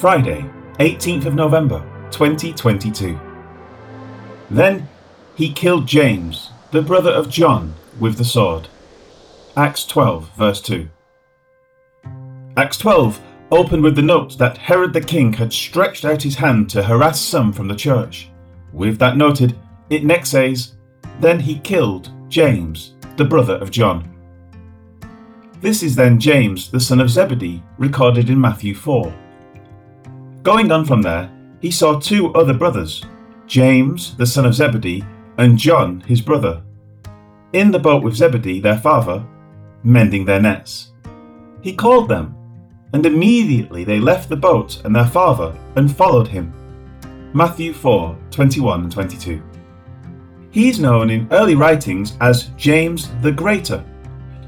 Friday, 18th of November, 2022. Then he killed James, the brother of John, with the sword. Acts 12, verse 2. Acts 12 opened with the note that Herod the king had stretched out his hand to harass some from the church. With that noted, it next says, Then he killed James, the brother of John. This is then James, the son of Zebedee, recorded in Matthew 4. Going on from there, he saw two other brothers, James, the son of Zebedee, and John, his brother, in the boat with Zebedee, their father, mending their nets. He called them, and immediately they left the boat and their father and followed him. Matthew 4 21 and 22. He is known in early writings as James the Greater.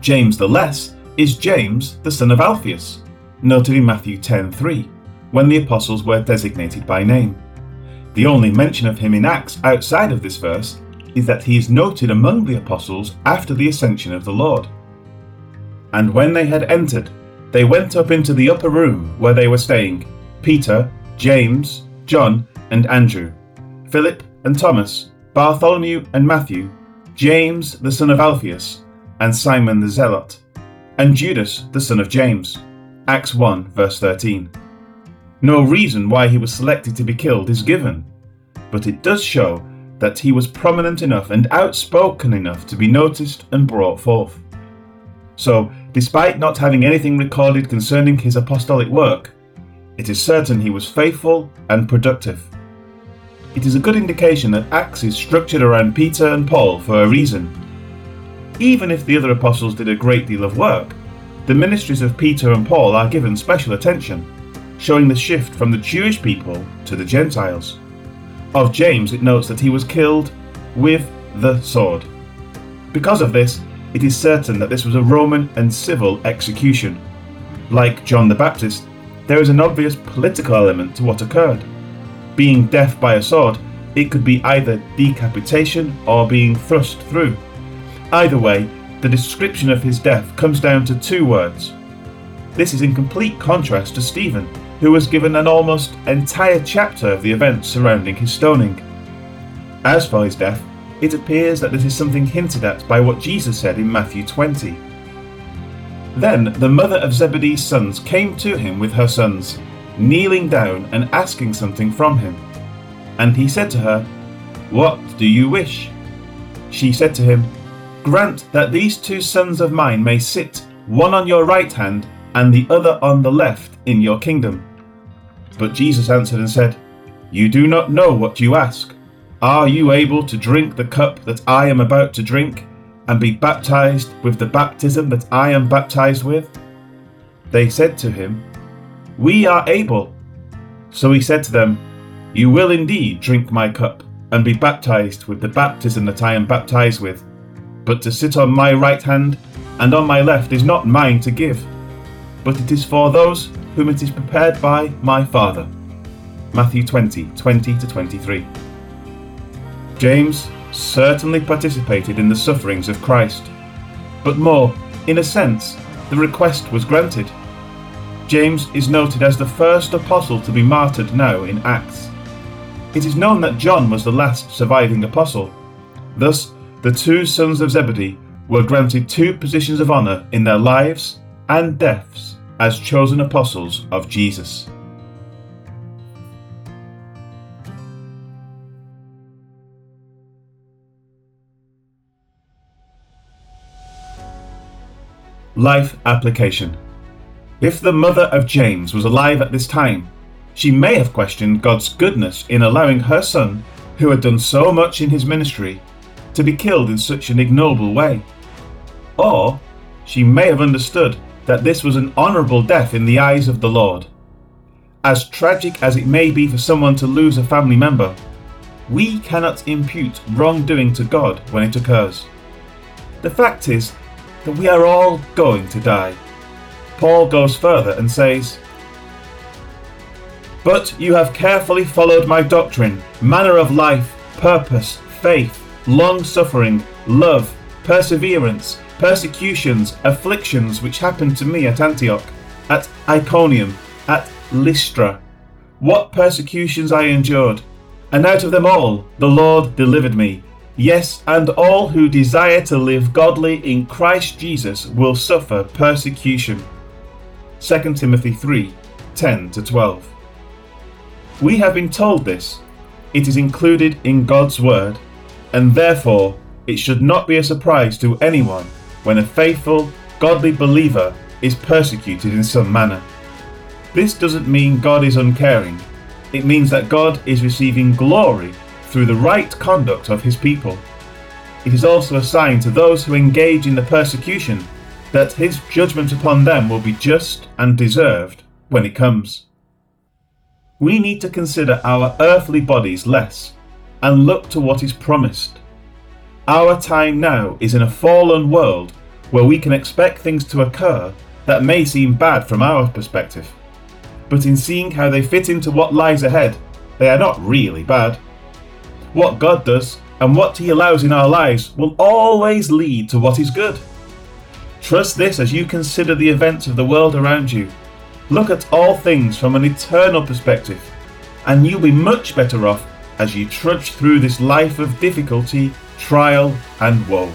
James the Less is James the son of Alphaeus, noted in Matthew 10:3, when the apostles were designated by name. The only mention of him in Acts outside of this verse is that he is noted among the apostles after the ascension of the Lord. And when they had entered, they went up into the upper room where they were staying Peter, James, John, and Andrew, Philip and Thomas, Bartholomew and Matthew, James the son of Alphaeus, and Simon the Zealot, and Judas the son of James. Acts 1, verse 13. No reason why he was selected to be killed is given, but it does show that he was prominent enough and outspoken enough to be noticed and brought forth. So, despite not having anything recorded concerning his apostolic work, it is certain he was faithful and productive. It is a good indication that Acts is structured around Peter and Paul for a reason. Even if the other apostles did a great deal of work, the ministries of Peter and Paul are given special attention, showing the shift from the Jewish people to the Gentiles. Of James, it notes that he was killed with the sword. Because of this, it is certain that this was a Roman and civil execution. Like John the Baptist, there is an obvious political element to what occurred. Being death by a sword, it could be either decapitation or being thrust through. Either way, the description of his death comes down to two words. This is in complete contrast to Stephen, who was given an almost entire chapter of the events surrounding his stoning. As for his death, it appears that this is something hinted at by what Jesus said in Matthew 20. Then the mother of Zebedee's sons came to him with her sons, kneeling down and asking something from him. And he said to her, What do you wish? She said to him, Grant that these two sons of mine may sit, one on your right hand and the other on the left, in your kingdom. But Jesus answered and said, You do not know what you ask. Are you able to drink the cup that I am about to drink, and be baptized with the baptism that I am baptized with? They said to him, We are able. So he said to them, You will indeed drink my cup, and be baptized with the baptism that I am baptized with. But to sit on my right hand and on my left is not mine to give, but it is for those whom it is prepared by my Father. Matthew 20 20 to 23. James certainly participated in the sufferings of Christ, but more, in a sense, the request was granted. James is noted as the first apostle to be martyred now in Acts. It is known that John was the last surviving apostle. Thus, the two sons of Zebedee were granted two positions of honour in their lives and deaths as chosen apostles of Jesus. Life application. If the mother of James was alive at this time, she may have questioned God's goodness in allowing her son, who had done so much in his ministry, to be killed in such an ignoble way. Or she may have understood that this was an honourable death in the eyes of the Lord. As tragic as it may be for someone to lose a family member, we cannot impute wrongdoing to God when it occurs. The fact is that we are all going to die. Paul goes further and says, But you have carefully followed my doctrine, manner of life, purpose, faith, long suffering, love, perseverance, persecutions, afflictions which happened to me at Antioch, at Iconium, at Lystra, what persecutions I endured, and out of them all the Lord delivered me. Yes, and all who desire to live godly in Christ Jesus will suffer persecution. 2 Timothy 3 10 12. We have been told this. It is included in God's Word, and therefore it should not be a surprise to anyone when a faithful, godly believer is persecuted in some manner. This doesn't mean God is uncaring, it means that God is receiving glory through the right conduct of his people. It is also a sign to those who engage in the persecution that his judgment upon them will be just and deserved when it comes. We need to consider our earthly bodies less and look to what is promised. Our time now is in a fallen world where we can expect things to occur that may seem bad from our perspective. But in seeing how they fit into what lies ahead, they are not really bad. What God does and what He allows in our lives will always lead to what is good. Trust this as you consider the events of the world around you. Look at all things from an eternal perspective, and you'll be much better off as you trudge through this life of difficulty, trial, and woe.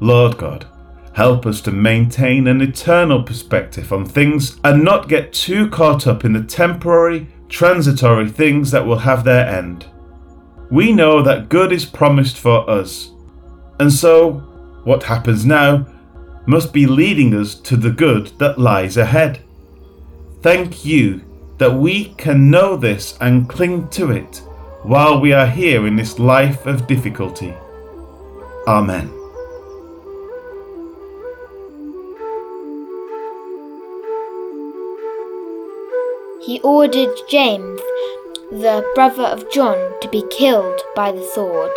Lord God, help us to maintain an eternal perspective on things and not get too caught up in the temporary, transitory things that will have their end. We know that good is promised for us, and so what happens now must be leading us to the good that lies ahead. Thank you that we can know this and cling to it while we are here in this life of difficulty. Amen. he ordered James, the brother of John, to be killed by the sword.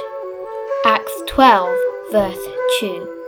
Acts 12, verse 2.